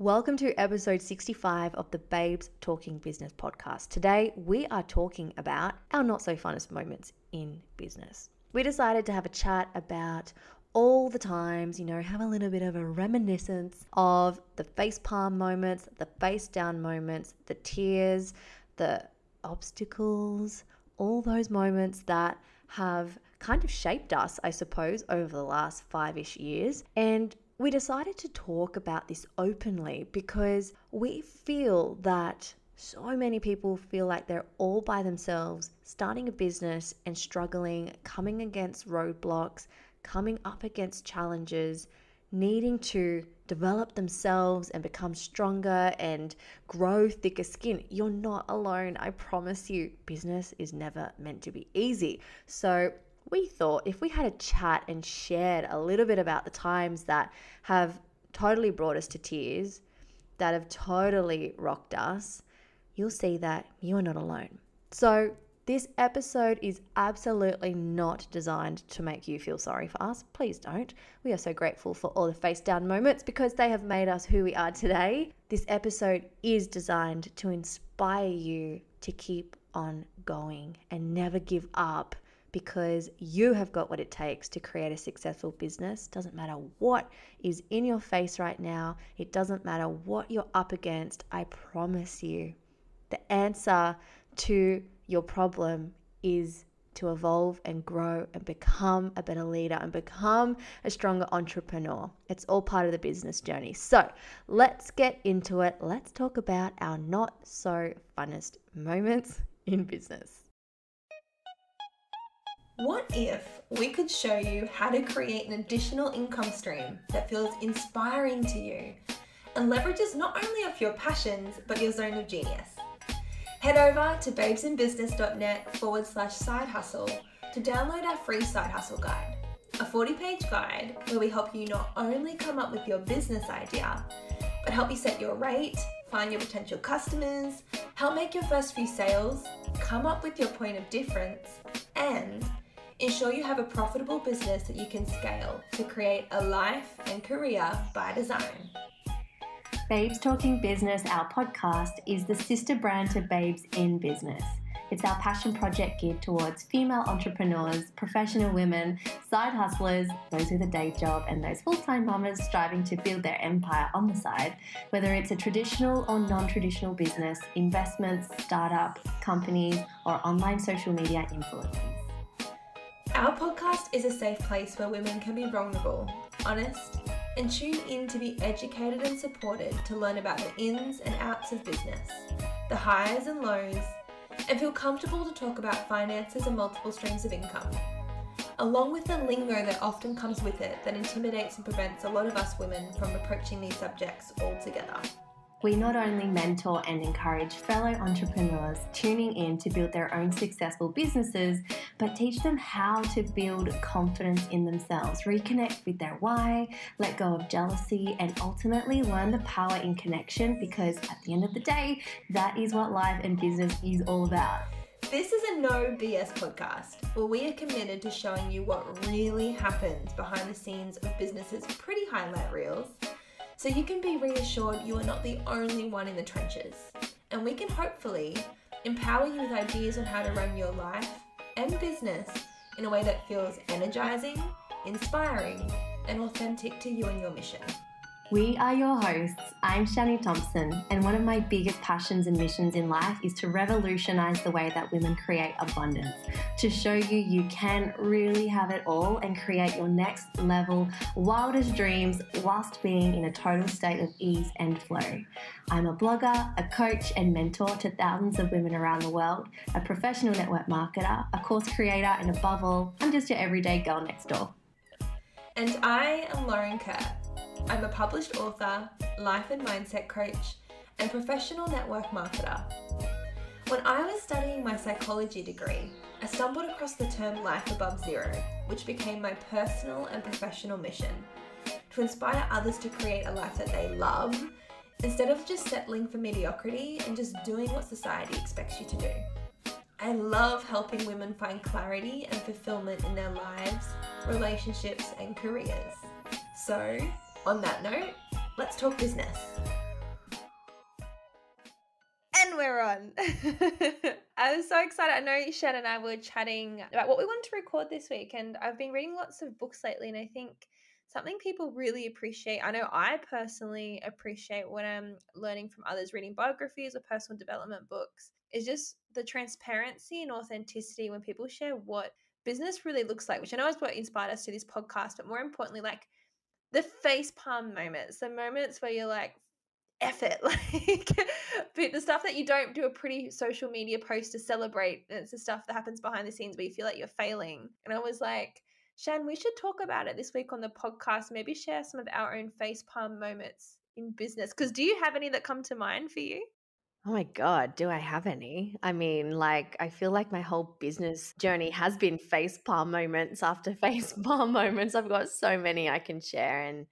Welcome to episode 65 of the Babes Talking Business podcast. Today, we are talking about our not so funnest moments in business. We decided to have a chat about all the times, you know, have a little bit of a reminiscence of the face palm moments, the face down moments, the tears, the obstacles, all those moments that have kind of shaped us, I suppose, over the last five ish years. And we decided to talk about this openly because we feel that so many people feel like they're all by themselves, starting a business and struggling, coming against roadblocks, coming up against challenges, needing to develop themselves and become stronger and grow thicker skin. You're not alone, I promise you. Business is never meant to be easy. So, we thought if we had a chat and shared a little bit about the times that have totally brought us to tears, that have totally rocked us, you'll see that you are not alone. So, this episode is absolutely not designed to make you feel sorry for us. Please don't. We are so grateful for all the face down moments because they have made us who we are today. This episode is designed to inspire you to keep on going and never give up because you have got what it takes to create a successful business. Doesn't matter what is in your face right now, it doesn't matter what you're up against. I promise you, the answer to your problem is to evolve and grow and become a better leader and become a stronger entrepreneur. It's all part of the business journey. So let's get into it. Let's talk about our not so funnest moments in business. What if we could show you how to create an additional income stream that feels inspiring to you and leverages not only off your passions but your zone of genius? Head over to babesinbusiness.net forward slash side hustle to download our free side hustle guide, a 40 page guide where we help you not only come up with your business idea, but help you set your rate, find your potential customers, help make your first few sales, come up with your point of difference, and ensure you have a profitable business that you can scale to create a life and career by design. Babes Talking Business, our podcast, is the sister brand to Babes in Business. It's our passion project geared towards female entrepreneurs, professional women, side hustlers, those with a day job, and those full time mamas striving to build their empire on the side, whether it's a traditional or non traditional business, investments, startup, companies, or online social media influencers. Our podcast is a safe place where women can be vulnerable, honest, and tune in to be educated and supported to learn about the ins and outs of business, the highs and lows, and feel comfortable to talk about finances and multiple streams of income. Along with the lingo that often comes with it that intimidates and prevents a lot of us women from approaching these subjects altogether. We not only mentor and encourage fellow entrepreneurs tuning in to build their own successful businesses, but teach them how to build confidence in themselves, reconnect with their why, let go of jealousy, and ultimately learn the power in connection because at the end of the day, that is what life and business is all about. This is a no BS podcast where we are committed to showing you what really happens behind the scenes of businesses' pretty highlight reels so you can be reassured you are not the only one in the trenches. And we can hopefully empower you with ideas on how to run your life and business in a way that feels energizing, inspiring, and authentic to you and your mission. We are your hosts. I'm Shani Thompson, and one of my biggest passions and missions in life is to revolutionize the way that women create abundance, to show you you can really have it all and create your next level, wildest dreams whilst being in a total state of ease and flow. I'm a blogger, a coach, and mentor to thousands of women around the world, a professional network marketer, a course creator, and above all, I'm just your everyday girl next door. And I am Lauren Kerr I'm a published author, life and mindset coach, and professional network marketer. When I was studying my psychology degree, I stumbled across the term life above zero, which became my personal and professional mission to inspire others to create a life that they love instead of just settling for mediocrity and just doing what society expects you to do. I love helping women find clarity and fulfillment in their lives, relationships, and careers. So, on that note, let's talk business. And we're on. I was so excited. I know Shan and I were chatting about what we wanted to record this week, and I've been reading lots of books lately, and I think something people really appreciate. I know I personally appreciate when I'm learning from others, reading biographies or personal development books, is just the transparency and authenticity when people share what business really looks like, which I know is what inspired us to this podcast, but more importantly, like the face palm moments, the moments where you're like, effort like but the stuff that you don't do a pretty social media post to celebrate it's the stuff that happens behind the scenes where you feel like you're failing and i was like shan we should talk about it this week on the podcast maybe share some of our own face palm moments in business because do you have any that come to mind for you Oh my God, do I have any? I mean, like, I feel like my whole business journey has been face palm moments after face palm moments. I've got so many I can share. And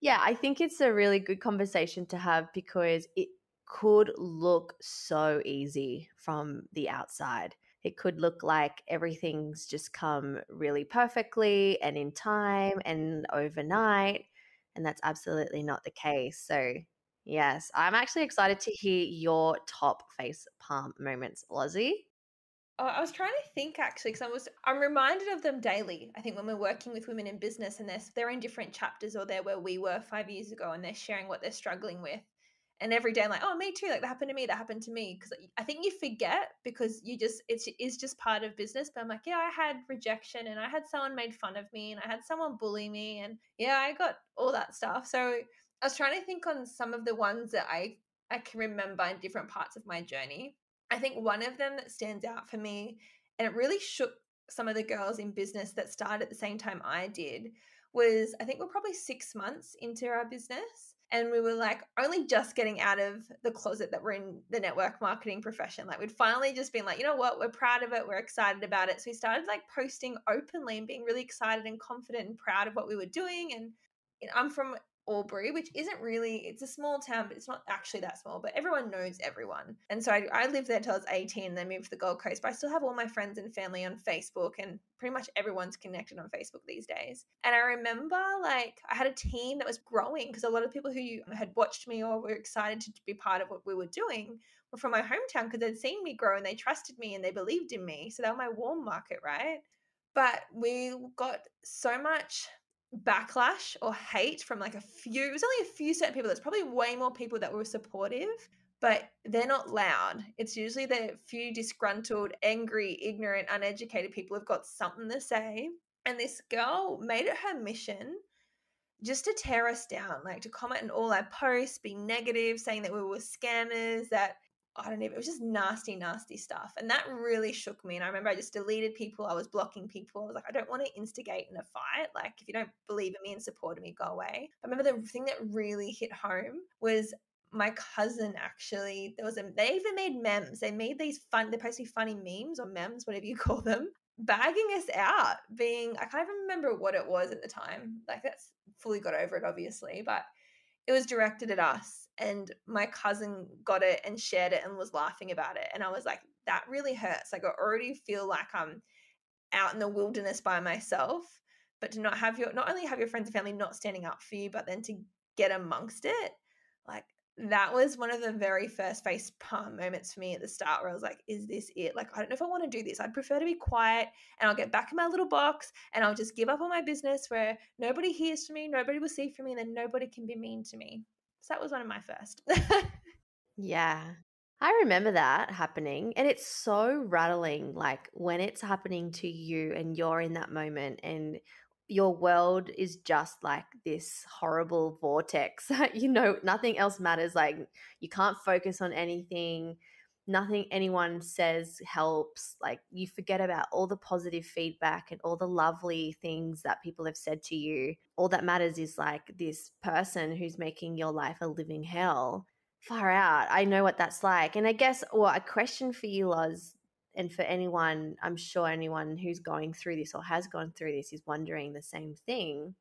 yeah, I think it's a really good conversation to have because it could look so easy from the outside. It could look like everything's just come really perfectly and in time and overnight. And that's absolutely not the case. So, yes, I'm actually excited to hear your top face palm moments, Lozzie. Oh, I was trying to think actually because I was I'm reminded of them daily. I think when we're working with women in business and they're they're in different chapters or they're where we were five years ago and they're sharing what they're struggling with. And every day I'm like, oh, me too. Like that happened to me. That happened to me. Because I think you forget because you just it's is just part of business. But I'm like, yeah, I had rejection and I had someone made fun of me and I had someone bully me and yeah, I got all that stuff. So I was trying to think on some of the ones that I I can remember in different parts of my journey. I think one of them that stands out for me, and it really shook some of the girls in business that started at the same time I did, was I think we're probably six months into our business. And we were like only just getting out of the closet that we're in the network marketing profession. Like we'd finally just been like, you know what, we're proud of it, we're excited about it. So we started like posting openly and being really excited and confident and proud of what we were doing. And I'm from Albury, which isn't really, it's a small town, but it's not actually that small, but everyone knows everyone. And so I, I lived there until I was 18 and then moved to the Gold Coast, but I still have all my friends and family on Facebook and pretty much everyone's connected on Facebook these days. And I remember like I had a team that was growing because a lot of people who had watched me or were excited to be part of what we were doing were from my hometown because they'd seen me grow and they trusted me and they believed in me. So they were my warm market, right? But we got so much backlash or hate from like a few it was only a few certain people there's probably way more people that were supportive but they're not loud. It's usually the few disgruntled angry ignorant uneducated people who've got something to say. And this girl made it her mission just to tear us down like to comment on all our posts be negative saying that we were scammers that I don't know, it was just nasty, nasty stuff. And that really shook me. And I remember I just deleted people, I was blocking people. I was like, I don't want to instigate in a fight. Like, if you don't believe in me and support me, go away. I remember the thing that really hit home was my cousin actually there was a they even made memes they made these fun they're supposed to be funny memes or memes whatever you call them bagging us out being i can't even remember what it was at the time like that's fully got over it obviously but it was directed at us and my cousin got it and shared it and was laughing about it and i was like that really hurts like i already feel like i'm out in the wilderness by myself but to not have your not only have your friends and family not standing up for you but then to get amongst it like that was one of the very first face palm moments for me at the start where I was like, is this it? Like, I don't know if I want to do this. I'd prefer to be quiet and I'll get back in my little box and I'll just give up on my business where nobody hears from me, nobody will see from me, and then nobody can be mean to me. So that was one of my first. yeah. I remember that happening. And it's so rattling, like when it's happening to you and you're in that moment and your world is just like this horrible vortex. you know, nothing else matters. Like you can't focus on anything nothing anyone says helps. Like you forget about all the positive feedback and all the lovely things that people have said to you. All that matters is like this person who's making your life a living hell. Far out. I know what that's like. And I guess, well, a question for you, Loz, and for anyone, I'm sure anyone who's going through this or has gone through this is wondering the same thing.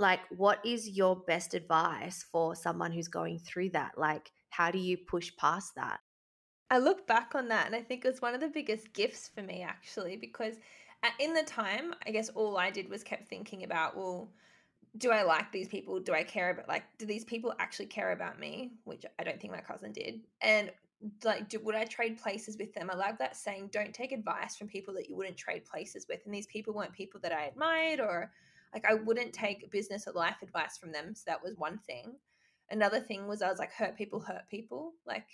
Like, what is your best advice for someone who's going through that? Like, how do you push past that? I look back on that and I think it was one of the biggest gifts for me actually because uh, in the time, I guess all I did was kept thinking about, well, do I like these people? Do I care about like do these people actually care about me? Which I don't think my cousin did. And like do, would I trade places with them? I love that saying don't take advice from people that you wouldn't trade places with. And these people weren't people that I admired or like I wouldn't take business or life advice from them. So that was one thing. Another thing was I was like hurt people hurt people. Like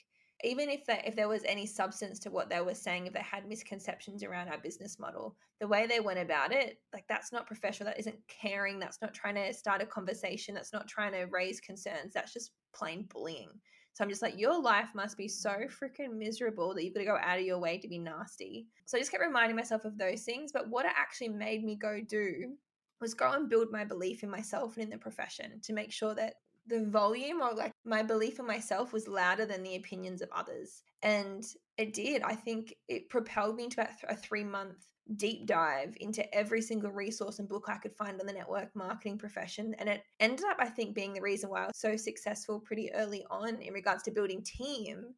even if they, if there was any substance to what they were saying, if they had misconceptions around our business model, the way they went about it, like that's not professional. That isn't caring. That's not trying to start a conversation. That's not trying to raise concerns. That's just plain bullying. So I'm just like, your life must be so freaking miserable that you've got to go out of your way to be nasty. So I just kept reminding myself of those things. But what it actually made me go do was go and build my belief in myself and in the profession to make sure that the volume or like my belief in myself was louder than the opinions of others. And it did. I think it propelled me into about a three month deep dive into every single resource and book I could find on the network marketing profession. And it ended up, I think, being the reason why I was so successful pretty early on in regards to building team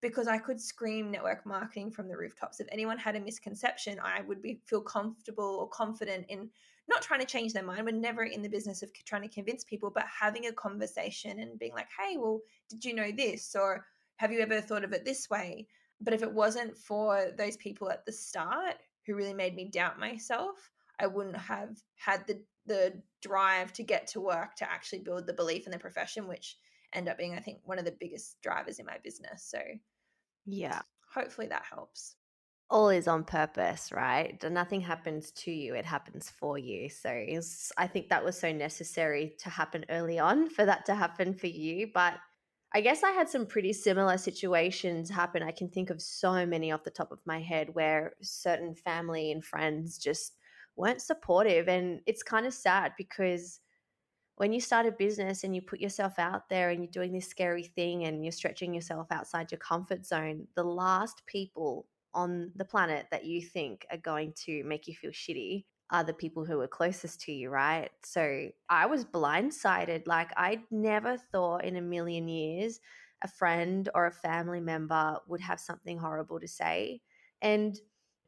because I could scream network marketing from the rooftops. If anyone had a misconception, I would be feel comfortable or confident in not trying to change their mind. We're never in the business of trying to convince people, but having a conversation and being like, hey, well, did you know this? Or have you ever thought of it this way? But if it wasn't for those people at the start who really made me doubt myself, I wouldn't have had the the drive to get to work to actually build the belief in the profession, which end up being, I think, one of the biggest drivers in my business. So yeah. Hopefully that helps all is on purpose, right? Nothing happens to you, it happens for you. So I think that was so necessary to happen early on for that to happen for you. But I guess I had some pretty similar situations happen. I can think of so many off the top of my head where certain family and friends just weren't supportive. And it's kind of sad because when you start a business and you put yourself out there and you're doing this scary thing and you're stretching yourself outside your comfort zone, the last people on the planet that you think are going to make you feel shitty are the people who are closest to you, right? So I was blindsided. Like, I never thought in a million years a friend or a family member would have something horrible to say. And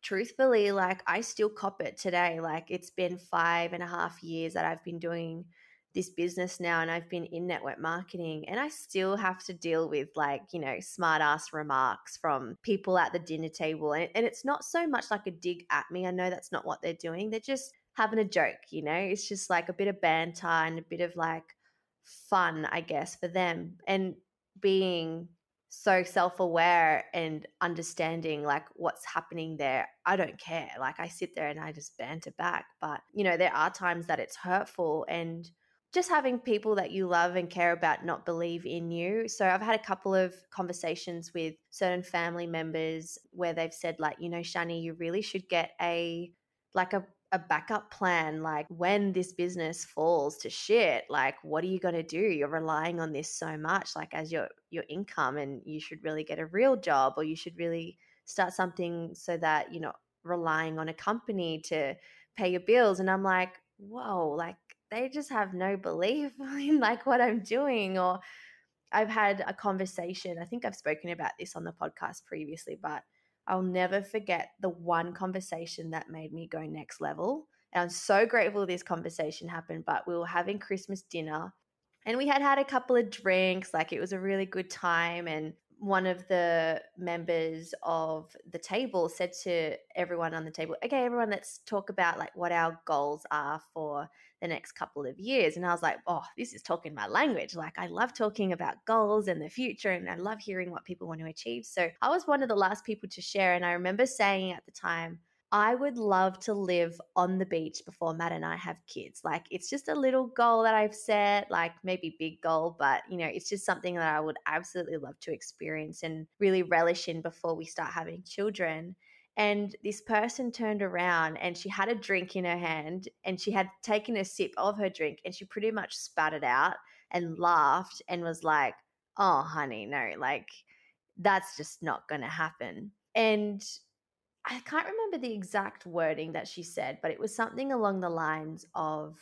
truthfully, like, I still cop it today. Like, it's been five and a half years that I've been doing this business now and I've been in network marketing and I still have to deal with like, you know, smart ass remarks from people at the dinner table. And, and it's not so much like a dig at me. I know that's not what they're doing. They're just having a joke, you know? It's just like a bit of banter and a bit of like fun, I guess, for them. And being so self-aware and understanding like what's happening there i don't care like i sit there and i just banter back but you know there are times that it's hurtful and just having people that you love and care about not believe in you. So I've had a couple of conversations with certain family members where they've said like, you know, Shani, you really should get a like a a backup plan like when this business falls to shit like what are you going to do you're relying on this so much like as your your income and you should really get a real job or you should really start something so that you're not relying on a company to pay your bills and i'm like whoa like they just have no belief in like what I'm doing or I've had a conversation. I think I've spoken about this on the podcast previously, but I'll never forget the one conversation that made me go next level. And I'm so grateful this conversation happened, but we were having Christmas dinner and we had had a couple of drinks. Like it was a really good time. And one of the members of the table said to everyone on the table, okay, everyone, let's talk about like what our goals are for the next couple of years. And I was like, oh, this is talking my language. Like, I love talking about goals and the future, and I love hearing what people want to achieve. So I was one of the last people to share. And I remember saying at the time, I would love to live on the beach before Matt and I have kids. Like, it's just a little goal that I've set, like maybe big goal, but you know, it's just something that I would absolutely love to experience and really relish in before we start having children. And this person turned around and she had a drink in her hand and she had taken a sip of her drink and she pretty much spat it out and laughed and was like, oh, honey, no, like that's just not going to happen. And I can't remember the exact wording that she said, but it was something along the lines of,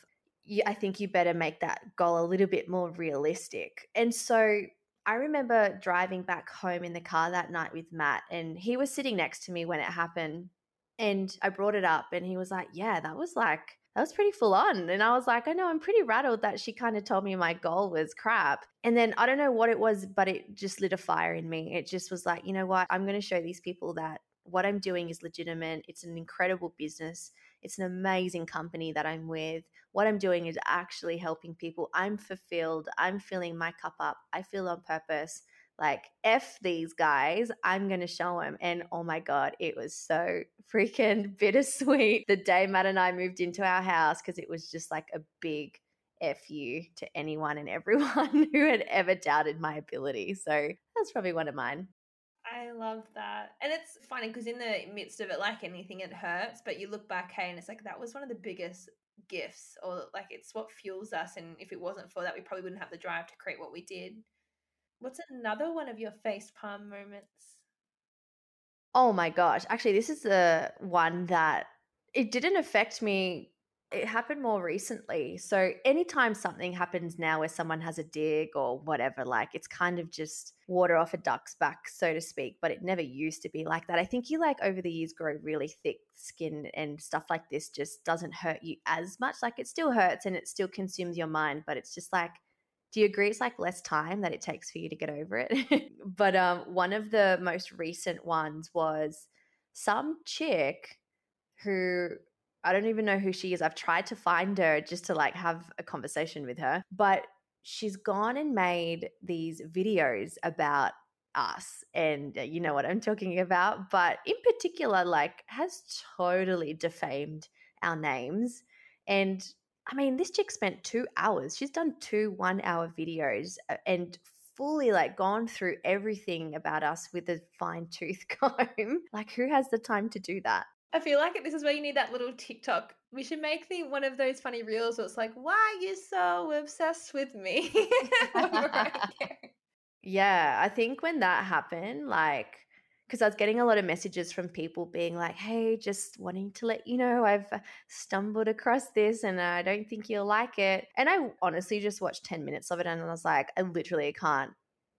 I think you better make that goal a little bit more realistic. And so I remember driving back home in the car that night with Matt, and he was sitting next to me when it happened. And I brought it up, and he was like, Yeah, that was like that was pretty full on. And I was like, I know, I'm pretty rattled that she kind of told me my goal was crap. And then I don't know what it was, but it just lit a fire in me. It just was like, you know what? I'm going to show these people that what I'm doing is legitimate. It's an incredible business. It's an amazing company that I'm with. What I'm doing is actually helping people. I'm fulfilled. I'm filling my cup up. I feel on purpose like f these guys i'm gonna show them and oh my god it was so freaking bittersweet the day matt and i moved into our house because it was just like a big f you to anyone and everyone who had ever doubted my ability so that's probably one of mine I love that. And it's funny because in the midst of it, like anything, it hurts, but you look back, hey, and it's like that was one of the biggest gifts, or like it's what fuels us. And if it wasn't for that, we probably wouldn't have the drive to create what we did. What's another one of your face palm moments? Oh my gosh. Actually, this is the one that it didn't affect me. It happened more recently. So, anytime something happens now where someone has a dig or whatever, like it's kind of just water off a duck's back, so to speak. But it never used to be like that. I think you like over the years grow really thick skin and stuff like this just doesn't hurt you as much. Like it still hurts and it still consumes your mind, but it's just like do you agree it's like less time that it takes for you to get over it? but um, one of the most recent ones was some chick who I don't even know who she is. I've tried to find her just to like have a conversation with her, but she's gone and made these videos about us and uh, you know what I'm talking about, but in particular like has totally defamed our names and I mean, this chick spent two hours. She's done two one hour videos uh, and fully like gone through everything about us with a fine tooth comb. like, who has the time to do that? I feel like it this is where you need that little TikTok. We should make the one of those funny reels where it's like, "Why are you so obsessed with me?" yeah, I think when that happened, like because I was getting a lot of messages from people being like, hey, just wanting to let you know I've uh, stumbled across this and I don't think you'll like it. And I honestly just watched 10 minutes of it and I was like, I literally can't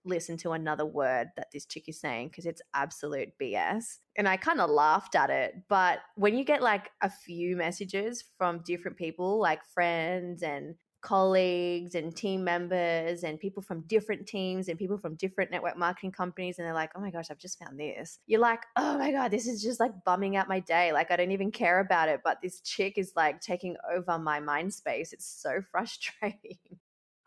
listen to another word that this chick is saying because it's absolute BS. And I kind of laughed at it. But when you get like a few messages from different people, like friends and colleagues and team members and people from different teams and people from different network marketing companies and they're like, "Oh my gosh, I've just found this." You're like, "Oh my god, this is just like bumming out my day. Like I don't even care about it, but this chick is like taking over my mind space. It's so frustrating."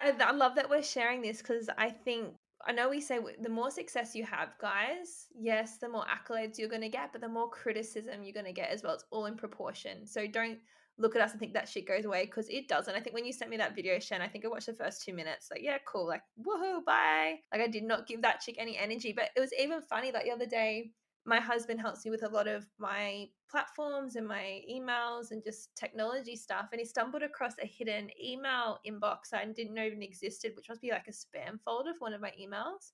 I, love that we're sharing this because I think I know we say the more success you have, guys, yes, the more accolades you're going to get, but the more criticism you're going to get as well. It's all in proportion. So don't look at us and think that shit goes away because it doesn't. I think when you sent me that video, Shen, I think I watched the first two minutes. Like, yeah, cool. Like, woohoo, bye. Like, I did not give that chick any energy. But it was even funny. that the other day, my husband helps me with a lot of my platforms and my emails and just technology stuff. And he stumbled across a hidden email inbox I didn't know even existed, which must be like a spam folder for one of my emails.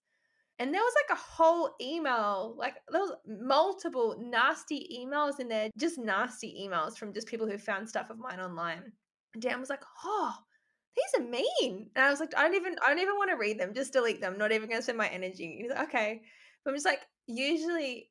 And there was like a whole email, like there was multiple nasty emails in there, just nasty emails from just people who found stuff of mine online. And Dan was like, "Oh, these are mean," and I was like, "I don't even, I don't even want to read them. Just delete them. Not even going to spend my energy." He's like, "Okay," but I'm just like, usually,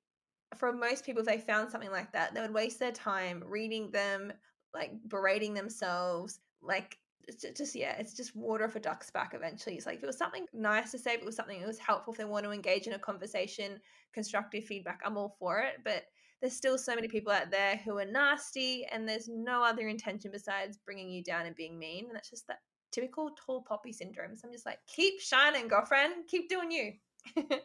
for most people, if they found something like that, they would waste their time reading them, like berating themselves, like it's just yeah, it's just water off a duck's back eventually. It's like if it was something nice to say, if it was something that was helpful, if they want to engage in a conversation, constructive feedback, I'm all for it. But there's still so many people out there who are nasty and there's no other intention besides bringing you down and being mean. And that's just that typical tall poppy syndrome. So I'm just like, keep shining, girlfriend, keep doing you.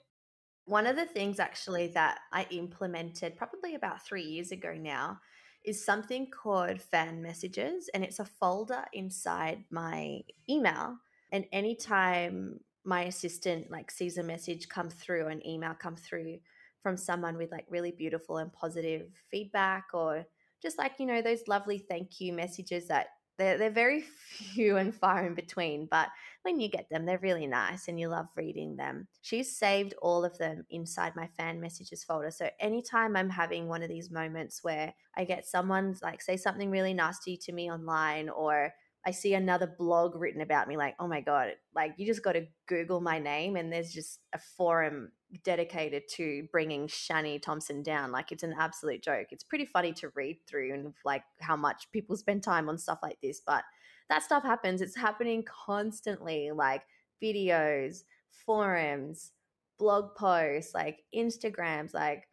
One of the things mm-hmm. actually that I implemented probably about three years ago now is something called fan messages, and it's a folder inside my email. And anytime my assistant like sees a message come through, an email come through from someone with like really beautiful and positive feedback, or just like you know those lovely thank you messages that they're, they're very few and far in between, but when you get them, they're really nice and you love reading them. She's saved all of them inside my fan messages folder. So anytime I'm having one of these moments where I get someone like say something really nasty to me online or I see another blog written about me, like, oh my God, like you just got to Google my name and there's just a forum dedicated to bringing Shani Thompson down. Like it's an absolute joke. It's pretty funny to read through and like how much people spend time on stuff like this, but that stuff happens. It's happening constantly, like videos, forums, blog posts, like Instagrams, like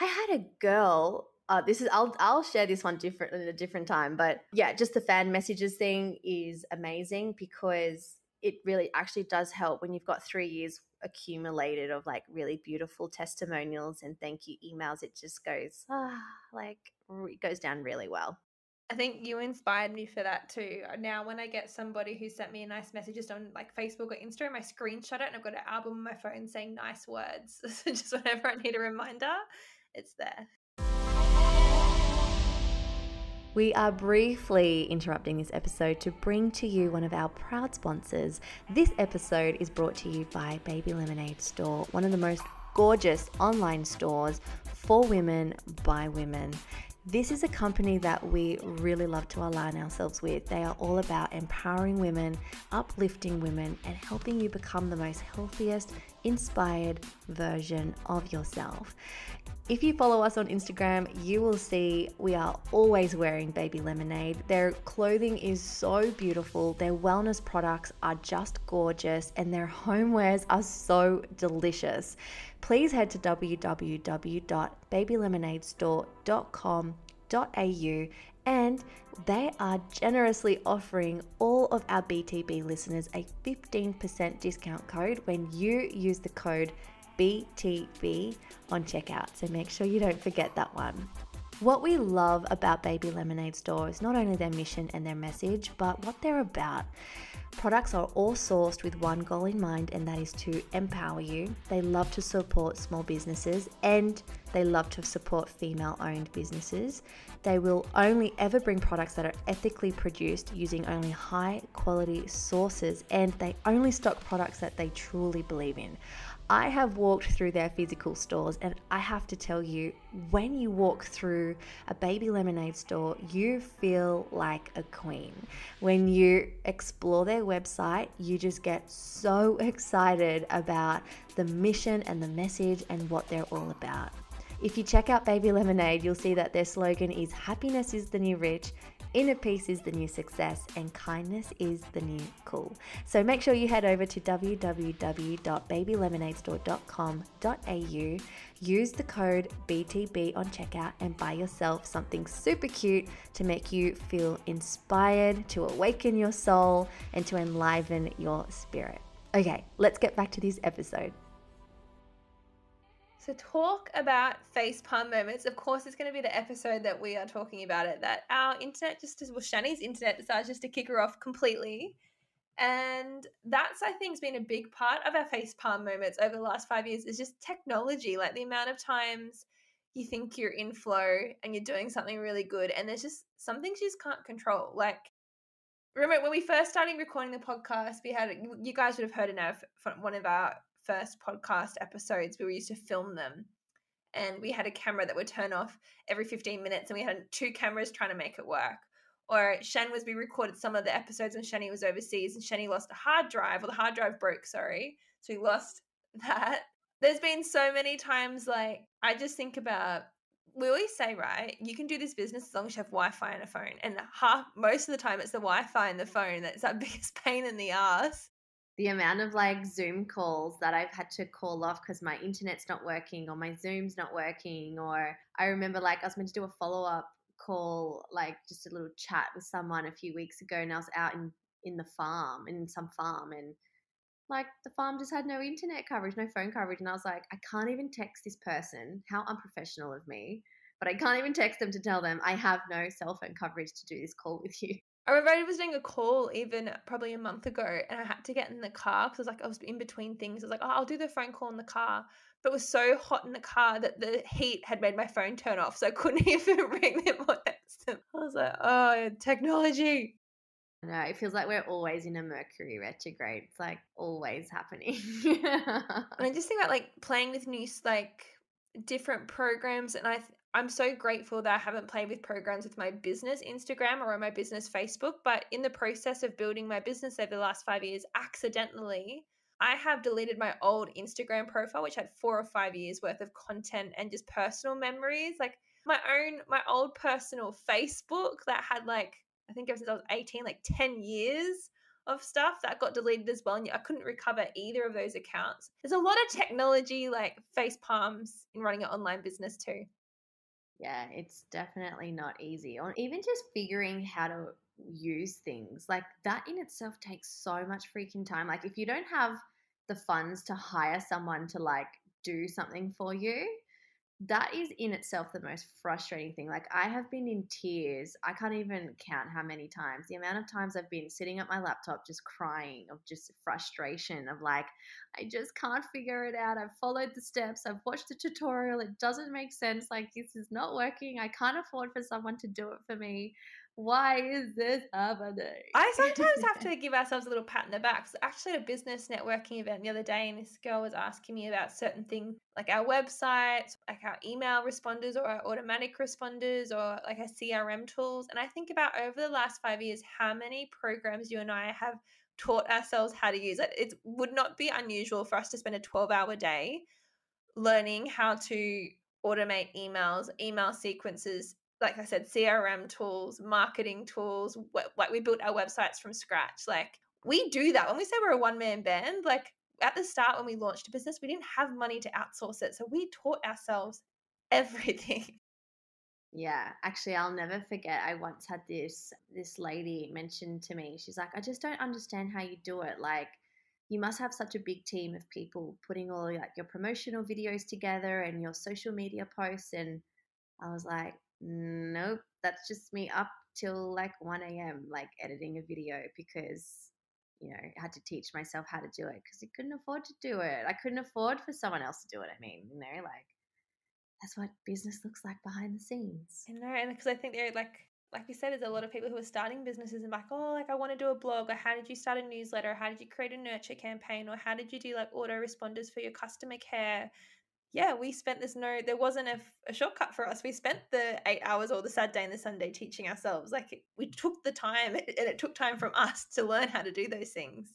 I had a girl uh, this is I'll I'll share this one different at a different time, but yeah, just the fan messages thing is amazing because it really actually does help when you've got three years accumulated of like really beautiful testimonials and thank you emails. It just goes ah, like it goes down really well. I think you inspired me for that too. Uh, now, when I get somebody who sent me a nice message just on like Facebook or Instagram, I screenshot it and I've got an album on my phone saying nice words. so just whenever I need a reminder, it's there. We are briefly interrupting this episode to bring to you one of our proud sponsors. This episode is brought to you by Baby Lemonade Store, one of the most gorgeous online stores for women by women. This is a company that we really love to align ourselves with. They are all about empowering women, uplifting women, and helping you become the most healthiest, inspired version of yourself. If you follow us on Instagram, you will see we are always wearing baby lemonade. Their clothing is so beautiful, their wellness products are just gorgeous, and their homewares are so delicious please head to www.babylemonadestore.com.au and they are generously offering all of our BTB listeners a 15% discount code when you use the code BTB on checkout. So make sure you don't forget that one. What we love about Baby Lemonade Store is not only their mission and their message, but what they're about. Products are all sourced with one goal in mind, and that is to empower you. They love to support small businesses and they love to support female owned businesses. They will only ever bring products that are ethically produced using only high quality sources, and they only stock products that they truly believe in. I have walked through their physical stores, and I have to tell you, when you walk through a baby lemonade store, you feel like a queen. When you explore their website, you just get so excited about the mission and the message and what they're all about. If you check out Baby Lemonade, you'll see that their slogan is Happiness is the new rich Inner peace is the new success, and kindness is the new cool. So make sure you head over to www.babylemonadestore.com.au, use the code BTB on checkout, and buy yourself something super cute to make you feel inspired, to awaken your soul, and to enliven your spirit. Okay, let's get back to this episode. So talk about face palm moments. Of course, it's going to be the episode that we are talking about it. That our internet just well, Shani's internet decides just to kick her off completely, and that's I think has been a big part of our face palm moments over the last five years. Is just technology, like the amount of times you think you're in flow and you're doing something really good, and there's just some things you just can't control. Like remember when we first started recording the podcast, we had you guys would have heard enough from one of our first podcast episodes, we used to film them and we had a camera that would turn off every 15 minutes and we had two cameras trying to make it work. Or Shen was we recorded some of the episodes when Shani was overseas and Shani lost a hard drive or the hard drive broke, sorry. So we lost that. There's been so many times like I just think about we always say, right, you can do this business as long as you have Wi-Fi and a phone. And half most of the time it's the Wi-Fi and the phone that's our biggest pain in the ass the amount of like Zoom calls that I've had to call off because my internet's not working or my Zoom's not working. Or I remember like I was meant to do a follow up call, like just a little chat with someone a few weeks ago, and I was out in in the farm in some farm and like the farm just had no internet coverage, no phone coverage, and I was like, I can't even text this person. How unprofessional of me. But I can't even text them to tell them I have no cell phone coverage to do this call with you. I remember I was doing a call even probably a month ago, and I had to get in the car because I was like I was in between things. I was like, oh, I'll do the phone call in the car, but it was so hot in the car that the heat had made my phone turn off, so I couldn't even ring them or text them. I was like, oh, technology. No, it feels like we're always in a Mercury retrograde. It's like always happening. and I just think about like playing with new like different programs, and I I'm so grateful that I haven't played with programs with my business Instagram or on my business Facebook. But in the process of building my business over the last five years, accidentally, I have deleted my old Instagram profile, which had four or five years worth of content and just personal memories. Like my own, my old personal Facebook that had like, I think ever since I was 18, like 10 years of stuff that got deleted as well. And I couldn't recover either of those accounts. There's a lot of technology, like face palms in running an online business too. Yeah, it's definitely not easy. Or even just figuring how to use things. Like that in itself takes so much freaking time. Like if you don't have the funds to hire someone to like do something for you, that is in itself the most frustrating thing. Like I have been in tears. I can't even count how many times. The amount of times I've been sitting at my laptop just crying of just frustration of like I just can't figure it out. I've followed the steps. I've watched the tutorial. It doesn't make sense. Like this is not working. I can't afford for someone to do it for me why is this happening? I sometimes have to give ourselves a little pat in the back. So actually, at a business networking event the other day, and this girl was asking me about certain things like our websites, like our email responders or our automatic responders or like our CRM tools. And I think about over the last five years, how many programs you and I have taught ourselves how to use it. It would not be unusual for us to spend a 12 hour day learning how to automate emails, email sequences, like I said, CRM tools, marketing tools. Like we built our websites from scratch. Like we do that. When we say we're a one man band, like at the start when we launched a business, we didn't have money to outsource it. So we taught ourselves everything. Yeah, actually I'll never forget I once had this this lady mention to me. She's like, "I just don't understand how you do it. Like you must have such a big team of people putting all like your promotional videos together and your social media posts and I was like, nope, that's just me up till like 1 a.m., like editing a video because, you know, I had to teach myself how to do it because I couldn't afford to do it. I couldn't afford for someone else to do it. I mean, you know, like that's what business looks like behind the scenes. I know, and because I think they're like, like you said, there's a lot of people who are starting businesses and like, oh, like I want to do a blog, or how did you start a newsletter, or how did you create a nurture campaign, or how did you do like autoresponders for your customer care? Yeah, we spent this no, there wasn't a, a, shortcut for us. We spent the eight hours or the Saturday and the Sunday teaching ourselves. Like we took the time and it took time from us to learn how to do those things.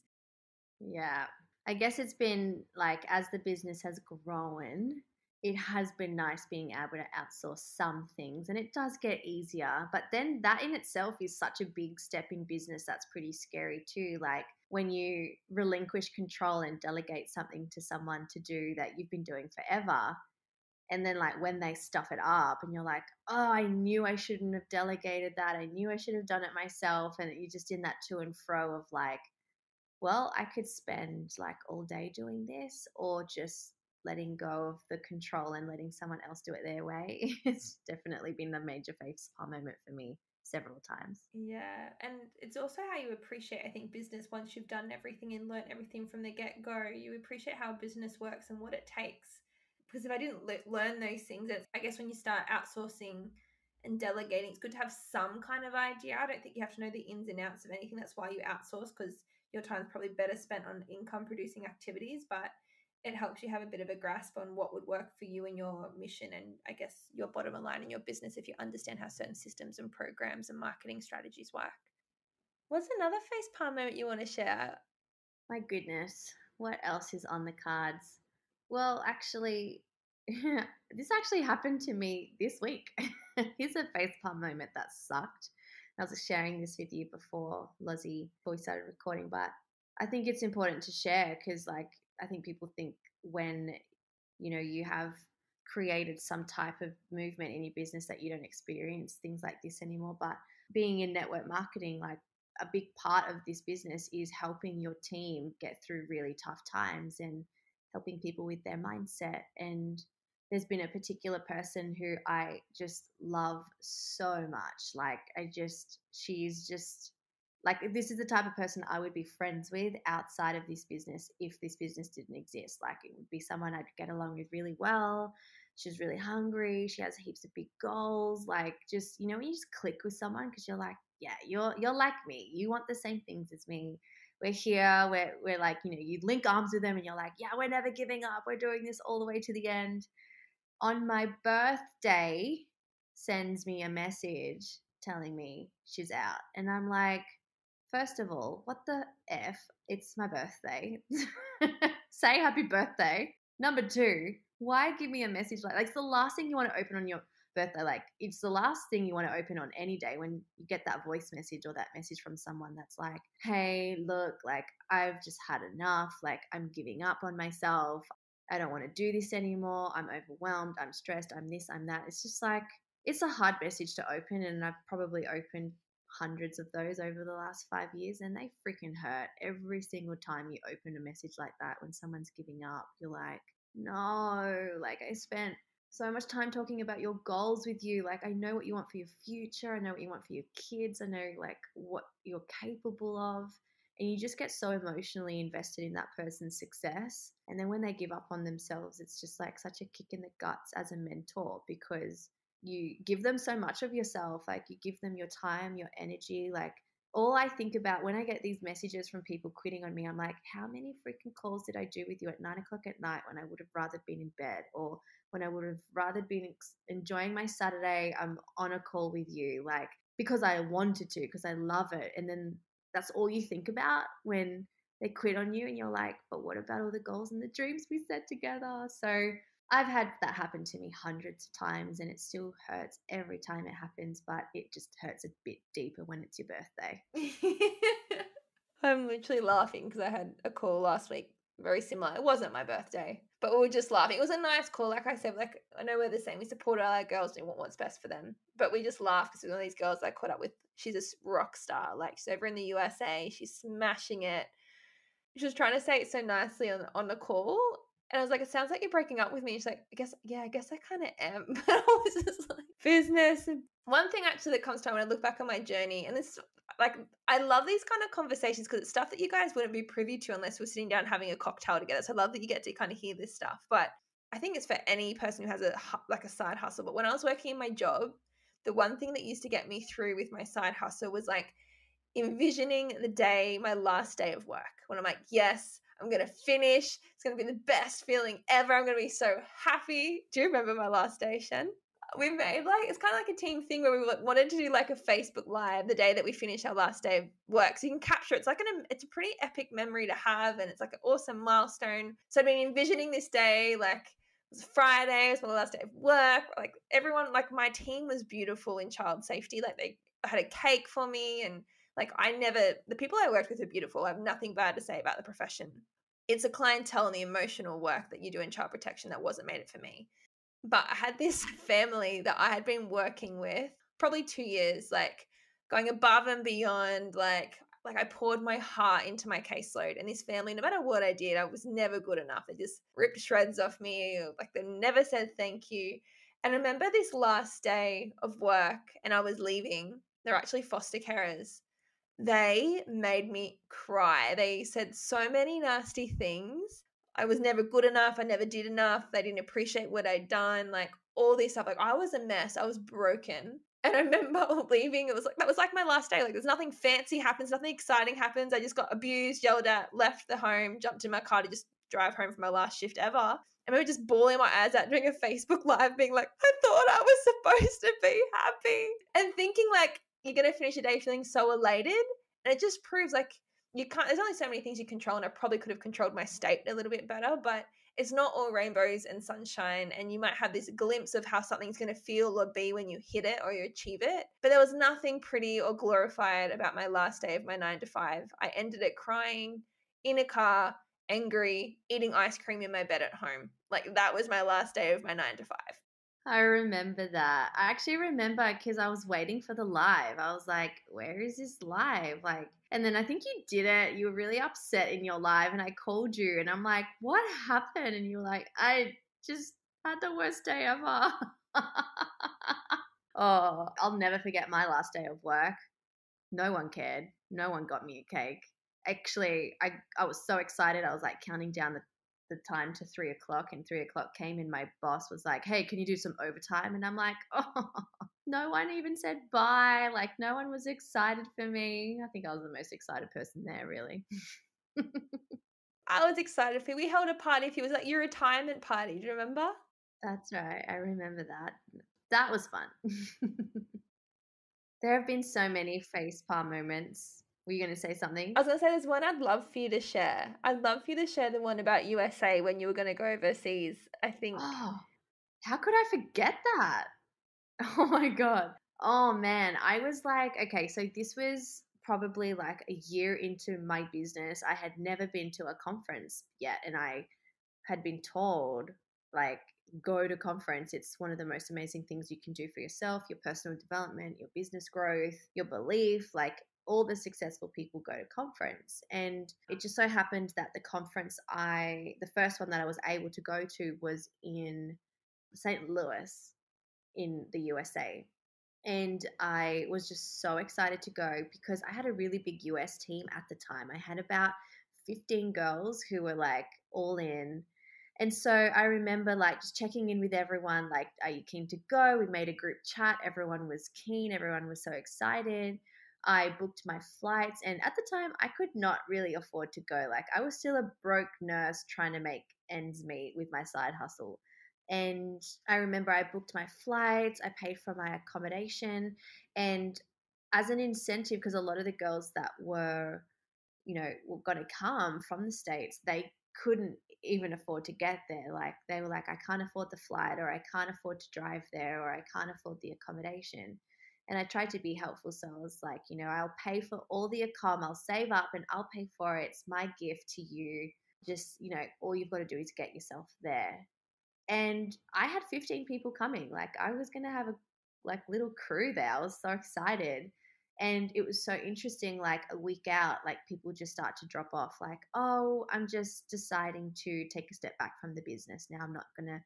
Yeah. I guess it's been like as the business has grown, it has been nice being able to outsource some things and it does get easier. But then that in itself is such a big step in business that's pretty scary too. Like when you relinquish control and delegate something to someone to do that you've been doing forever and then like when they stuff it up and you're like oh i knew i shouldn't have delegated that. I knew i should have done it myself and you're just in that to and fro of like well i could spend like all day doing this or just letting go of the control and letting someone else do it their way. It's definitely been a major face palm moment for me several times. Yeah, and it's also how you appreciate, I think, business once you've done everything and learned everything from the get go. You appreciate how business works and what it takes. Because if I didn't le- learn those things, I guess when you start outsourcing and delegating, it's good to have some kind of idea. I don't think you have to know the ins and outs of anything. That's why you outsource because your time's probably better spent on income producing activities. But it helps you have a bit of a grasp on what would work for you and your mission and I guess your bottom line in your business if you understand how certain systems and programs and marketing strategies work. What's another face palm moment you want to share? My goodness, what else is on the cards? Well, actually, this actually happened to me this week. Here's a face palm moment that sucked. I was sharing this with you before, Lozzie, before we started recording, but I think it's important to share because, like, I think people think when you know you have created some type of movement in your business that you don't experience things like this anymore. But being in network marketing, like a big part of this business is helping your team get through really tough times and helping people with their mindset. And there's been a particular person who I just love so much. Like, I just, she's just like this is the type of person I would be friends with outside of this business if this business didn't exist. Like it would be someone I'd get along with really well. She's really hungry. She has heaps of big goals. Like just you know when you just click with someone because you're like, yeah, you're you're like me. You want the same things as me. We're here. We're we're like you know you link arms with them and you're like, yeah, we're never giving up. We're doing this all the way to the end. on my birthday sends me a message telling me she's out. And I'm like, first of all, what the F? It's my birthday. Say happy birthday. Number two, why give me a message like like it's the last thing you want to open on your birthday like it's the last thing you want to open on any day when you get that voice message or that message from someone that's like hey look like i've just had enough like i'm giving up on myself i don't want to do this anymore i'm overwhelmed i'm stressed i'm this i'm that it's just like it's a hard message to open and i've probably opened hundreds of those over the last five years and they freaking hurt every single time you open a message like that when someone's giving up you're like no like i spent so much time talking about your goals with you. Like, I know what you want for your future. I know what you want for your kids. I know, like, what you're capable of. And you just get so emotionally invested in that person's success. And then when they give up on themselves, it's just like such a kick in the guts as a mentor because you give them so much of yourself. Like, you give them your time, your energy. Like, all I think about when I get these messages from people quitting on me, I'm like, how many freaking calls did I do with you at nine o'clock at night when I would have rather been in bed or when I would have rather been enjoying my Saturday? I'm on a call with you, like, because I wanted to, because I love it. And then that's all you think about when they quit on you and you're like, but what about all the goals and the dreams we set together? So I've had that happen to me hundreds of times and it still hurts every time it happens, but it just hurts a bit deeper when it's your birthday. I'm literally laughing because I had a call last week very similar. It wasn't my birthday, but we were just laughing. It was a nice call. Like I said, like I know we're the same. We support our girls and want what's best for them. But we just laugh because one of these girls I caught up with, she's a rock star. Like she's over in the USA. She's smashing it. She was trying to say it so nicely on, on the call. And I was like, it sounds like you're breaking up with me. She's like, I guess, yeah, I guess I kind of am. But I was just like, business. One thing actually that comes to mind when I look back on my journey, and this, like, I love these kind of conversations because it's stuff that you guys wouldn't be privy to unless we're sitting down having a cocktail together. So I love that you get to kind of hear this stuff. But I think it's for any person who has a like a side hustle. But when I was working in my job, the one thing that used to get me through with my side hustle was like envisioning the day, my last day of work, when I'm like, yes, I'm going to finish. It's going to be the best feeling ever. I'm going to be so happy. Do you remember my last day, Shen? We made like, it's kind of like a team thing where we wanted to do like a Facebook Live the day that we finish our last day of work. So you can capture it. It's like an, it's a pretty epic memory to have and it's like an awesome milestone. So I've been envisioning this day like, it was Friday, it was my last day of work. Like everyone, like my team was beautiful in child safety. Like they had a cake for me and like I never the people I worked with are beautiful. I have nothing bad to say about the profession. It's a clientele and the emotional work that you do in child protection that wasn't made it for me. But I had this family that I had been working with probably two years, like going above and beyond, like like I poured my heart into my caseload. And this family, no matter what I did, I was never good enough. They just ripped shreds off me. Like they never said thank you. And I remember this last day of work and I was leaving. They're actually foster carers they made me cry. They said so many nasty things. I was never good enough. I never did enough. They didn't appreciate what I'd done. Like all this stuff. Like I was a mess. I was broken. And I remember leaving. It was like that was like my last day. Like there's nothing fancy happens, nothing exciting happens. I just got abused, yelled at, left the home, jumped in my car to just drive home for my last shift ever. I remember just bawling my eyes out doing a Facebook live, being like, I thought I was supposed to be happy. And thinking like you're going to finish your day feeling so elated. And it just proves like you can't, there's only so many things you control. And I probably could have controlled my state a little bit better, but it's not all rainbows and sunshine. And you might have this glimpse of how something's going to feel or be when you hit it or you achieve it. But there was nothing pretty or glorified about my last day of my nine to five. I ended it crying in a car, angry, eating ice cream in my bed at home. Like that was my last day of my nine to five. I remember that. I actually remember because I was waiting for the live. I was like, where is this live? Like, and then I think you did it. You were really upset in your live, and I called you, and I'm like, what happened? And you were like, I just had the worst day ever. oh, I'll never forget my last day of work. No one cared. No one got me a cake. Actually, I, I was so excited. I was like counting down the the time to three o'clock and three o'clock came and my boss was like hey can you do some overtime and i'm like oh no one even said bye like no one was excited for me i think i was the most excited person there really i was excited for you we held a party for you it was like your retirement party do you remember That's right. I remember that. That was fun. there have been so many face palm moments. Were you going to say something? I was going to say there's one I'd love for you to share. I'd love for you to share the one about USA when you were going to go overseas. I think. Oh, how could I forget that? Oh my God. Oh man. I was like, okay, so this was probably like a year into my business. I had never been to a conference yet. And I had been told, like, go to conference. It's one of the most amazing things you can do for yourself, your personal development, your business growth, your belief. Like, all the successful people go to conference. And it just so happened that the conference I, the first one that I was able to go to was in St. Louis in the USA. And I was just so excited to go because I had a really big US team at the time. I had about 15 girls who were like all in. And so I remember like just checking in with everyone, like, are you keen to go? We made a group chat. Everyone was keen. Everyone was so excited. I booked my flights. And at the time, I could not really afford to go. Like, I was still a broke nurse trying to make ends meet with my side hustle. And I remember I booked my flights, I paid for my accommodation, and as an incentive, because a lot of the girls that were, you know, were going to come from the States, they couldn't even afford to get there. Like, they were like, I can't afford the flight, or I can't afford to drive there, or I can't afford the accommodation. And I tried to be helpful. So I was like, you know, I'll pay for all the accom, I'll save up and I'll pay for it. It's my gift to you. Just, you know, all you've got to do is get yourself there and I had 15 people coming. Like I was gonna have a like little crew there. I was so excited. And it was so interesting, like a week out, like people just start to drop off, like, oh, I'm just deciding to take a step back from the business. Now I'm not gonna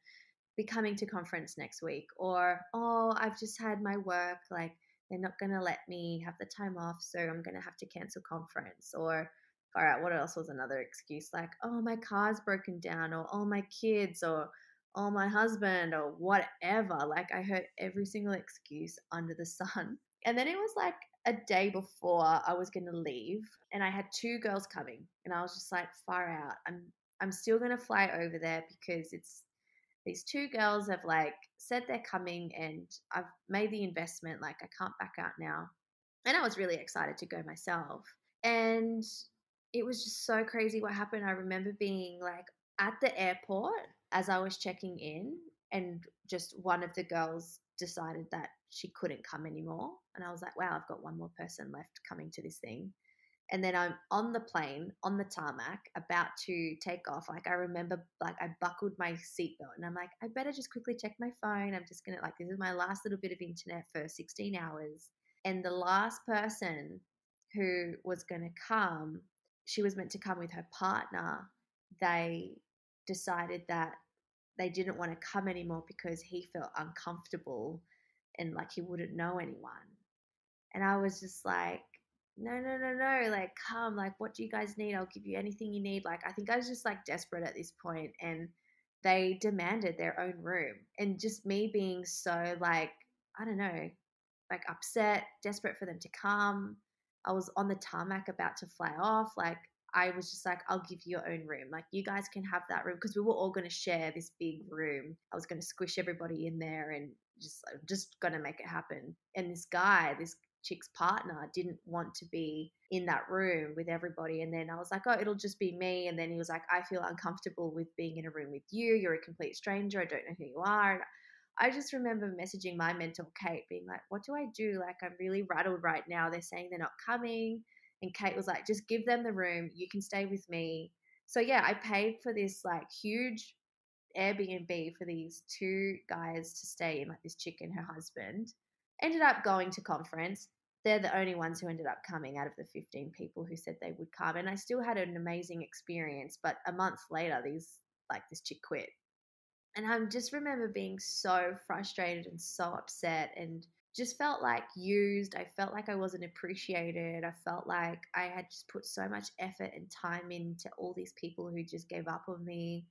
be coming to conference next week. Or, oh, I've just had my work, like they're not gonna let me have the time off, so I'm gonna have to cancel conference. Or all right, what else was another excuse? Like, oh, my car's broken down, or oh, my kids, or or my husband or whatever. Like I heard every single excuse under the sun. And then it was like a day before I was going to leave and I had two girls coming and I was just like far out. I'm I'm still going to fly over there because it's these two girls have like said they're coming and I've made the investment like I can't back out now. And I was really excited to go myself. And it was just so crazy what happened. I remember being like at the airport as I was checking in, and just one of the girls decided that she couldn't come anymore. And I was like, wow, I've got one more person left coming to this thing. And then I'm on the plane, on the tarmac, about to take off. Like I remember, like I buckled my seatbelt, and I'm like, I better just quickly check my phone. I'm just gonna like, this is my last little bit of internet for 16 hours. And the last person who was gonna come, she was meant to come with her partner. They decided that they didn't want to come anymore because he felt uncomfortable and like he wouldn't know anyone. And I was just like, no, no, no, no, like come, like what do you guys need? I'll give you anything you need. Like I think I was just like desperate at this point and they demanded their own room. And just me being so like, I don't know, like upset, desperate for them to come. I was on the tarmac about to fly off. Like I was just like, I'll give you your own room. Like, you guys can have that room because we were all going to share this big room. I was going to squish everybody in there and just, just going to make it happen. And this guy, this chick's partner, didn't want to be in that room with everybody. And then I was like, oh, it'll just be me. And then he was like, I feel uncomfortable with being in a room with you. You're a complete stranger. I don't know who you are. And I just remember messaging my mentor, Kate, being like, what do I do? Like, I'm really rattled right now. They're saying they're not coming and Kate was like, just give them the room. You can stay with me. So yeah, I paid for this like huge Airbnb for these two guys to stay in, like this chick and her husband. Ended up going to conference. They're the only ones who ended up coming out of the 15 people who said they would come. And I still had an amazing experience. But a month later, these like this chick quit. And I just remember being so frustrated and so upset and just felt like used. I felt like I wasn't appreciated. I felt like I had just put so much effort and time into all these people who just gave up on me.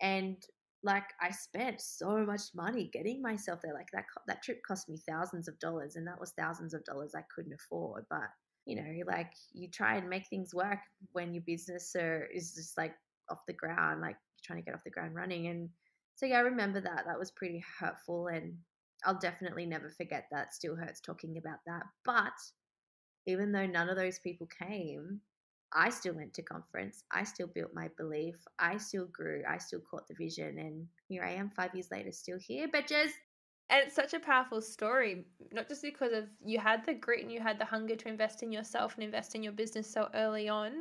And like I spent so much money getting myself there. Like that that trip cost me thousands of dollars and that was thousands of dollars I couldn't afford. But you know, like you try and make things work when your business uh, is just like off the ground, like trying to get off the ground running and So yeah, I remember that. That was pretty hurtful and I'll definitely never forget that. Still hurts talking about that. But even though none of those people came, I still went to conference. I still built my belief. I still grew. I still caught the vision. And here I am five years later, still here, bitches. And it's such a powerful story, not just because of you had the grit and you had the hunger to invest in yourself and invest in your business so early on.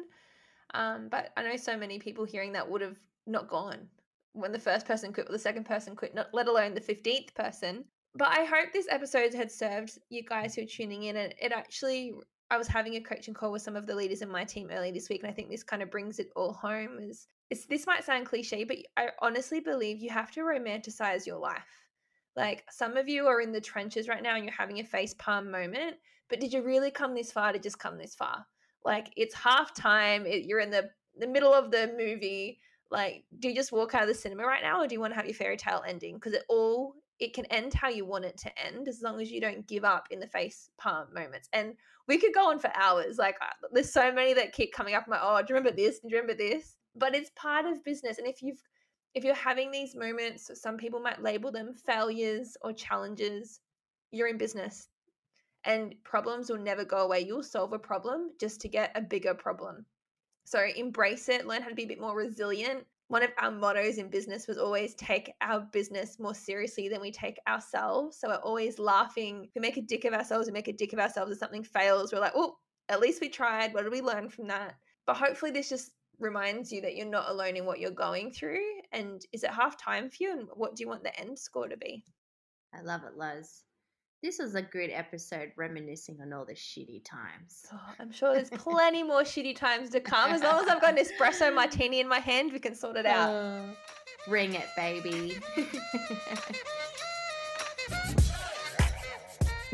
Um, but I know so many people hearing that would have not gone when the first person quit or the second person quit, not let alone the 15th person. But I hope this episode had served you guys who are tuning in. And it actually, I was having a coaching call with some of the leaders in my team early this week. And I think this kind of brings it all home is this might sound cliche, but I honestly believe you have to romanticize your life like some of you are in the trenches right now and you're having a face palm moment, but did you really come this far to just come this far? Like it's half time, it, you're in the the middle of the movie. Like, do you just walk out of the cinema right now, or do you want to have your fairy tale ending? Because it all it can end how you want it to end, as long as you don't give up in the face palm moments. And we could go on for hours. Like, uh, there's so many that keep coming up. My oh, do you remember this? Do you remember this? But it's part of business, and if you've if you're having these moments, some people might label them failures or challenges, you're in business and problems will never go away. You'll solve a problem just to get a bigger problem. So embrace it, learn how to be a bit more resilient. One of our mottos in business was always take our business more seriously than we take ourselves. So we're always laughing. We make a dick of ourselves, we make a dick of ourselves. If something fails, we're like, oh, at least we tried. What did we learn from that? But hopefully, this just reminds you that you're not alone in what you're going through and is it half time for you and what do you want the end score to be i love it luz this was a great episode reminiscing on all the shitty times oh, i'm sure there's plenty more shitty times to come as long as i've got an espresso martini in my hand we can sort it out uh, ring it baby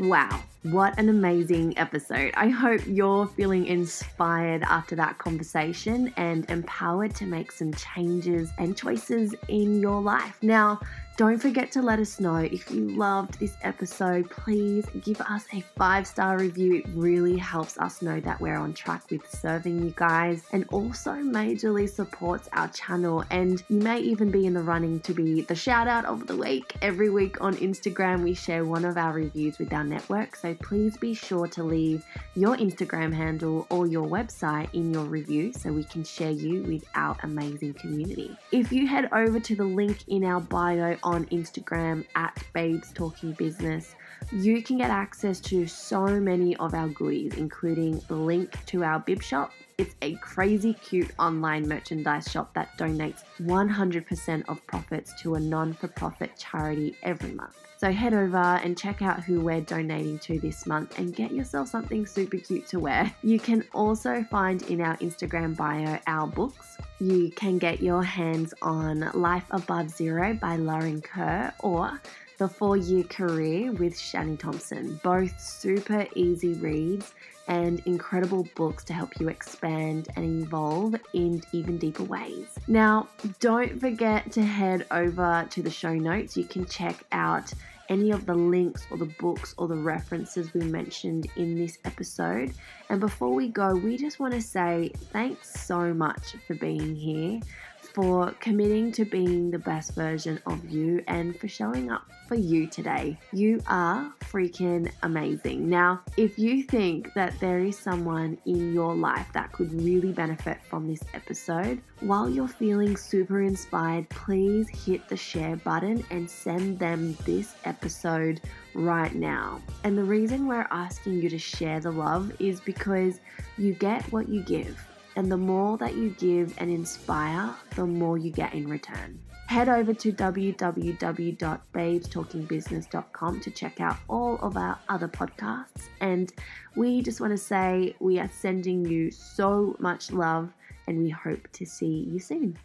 wow what an amazing episode. I hope you're feeling inspired after that conversation and empowered to make some changes and choices in your life. Now, don't forget to let us know if you loved this episode. Please give us a five star review. It really helps us know that we're on track with serving you guys and also majorly supports our channel. And you may even be in the running to be the shout out of the week. Every week on Instagram, we share one of our reviews with our network. So please be sure to leave your Instagram handle or your website in your review so we can share you with our amazing community. If you head over to the link in our bio on Instagram at Babes Talking Business, you can get access to so many of our goodies, including the link to our bib shop. It's a crazy cute online merchandise shop that donates 100% of profits to a non for profit charity every month. So head over and check out who we're donating to this month and get yourself something super cute to wear. You can also find in our Instagram bio our books. You can get your hands on Life Above Zero by Lauren Kerr or the Four Year Career with Shani Thompson. Both super easy reads and incredible books to help you expand and evolve in even deeper ways. Now, don't forget to head over to the show notes. You can check out any of the links or the books or the references we mentioned in this episode. And before we go, we just want to say thanks so much for being here for committing to being the best version of you and for showing up for you today. You are freaking amazing. Now, if you think that there is someone in your life that could really benefit from this episode, while you're feeling super inspired, please hit the share button and send them this episode right now. And the reason we're asking you to share the love is because you get what you give. And the more that you give and inspire, the more you get in return. Head over to www.babestalkingbusiness.com to check out all of our other podcasts. And we just want to say we are sending you so much love and we hope to see you soon.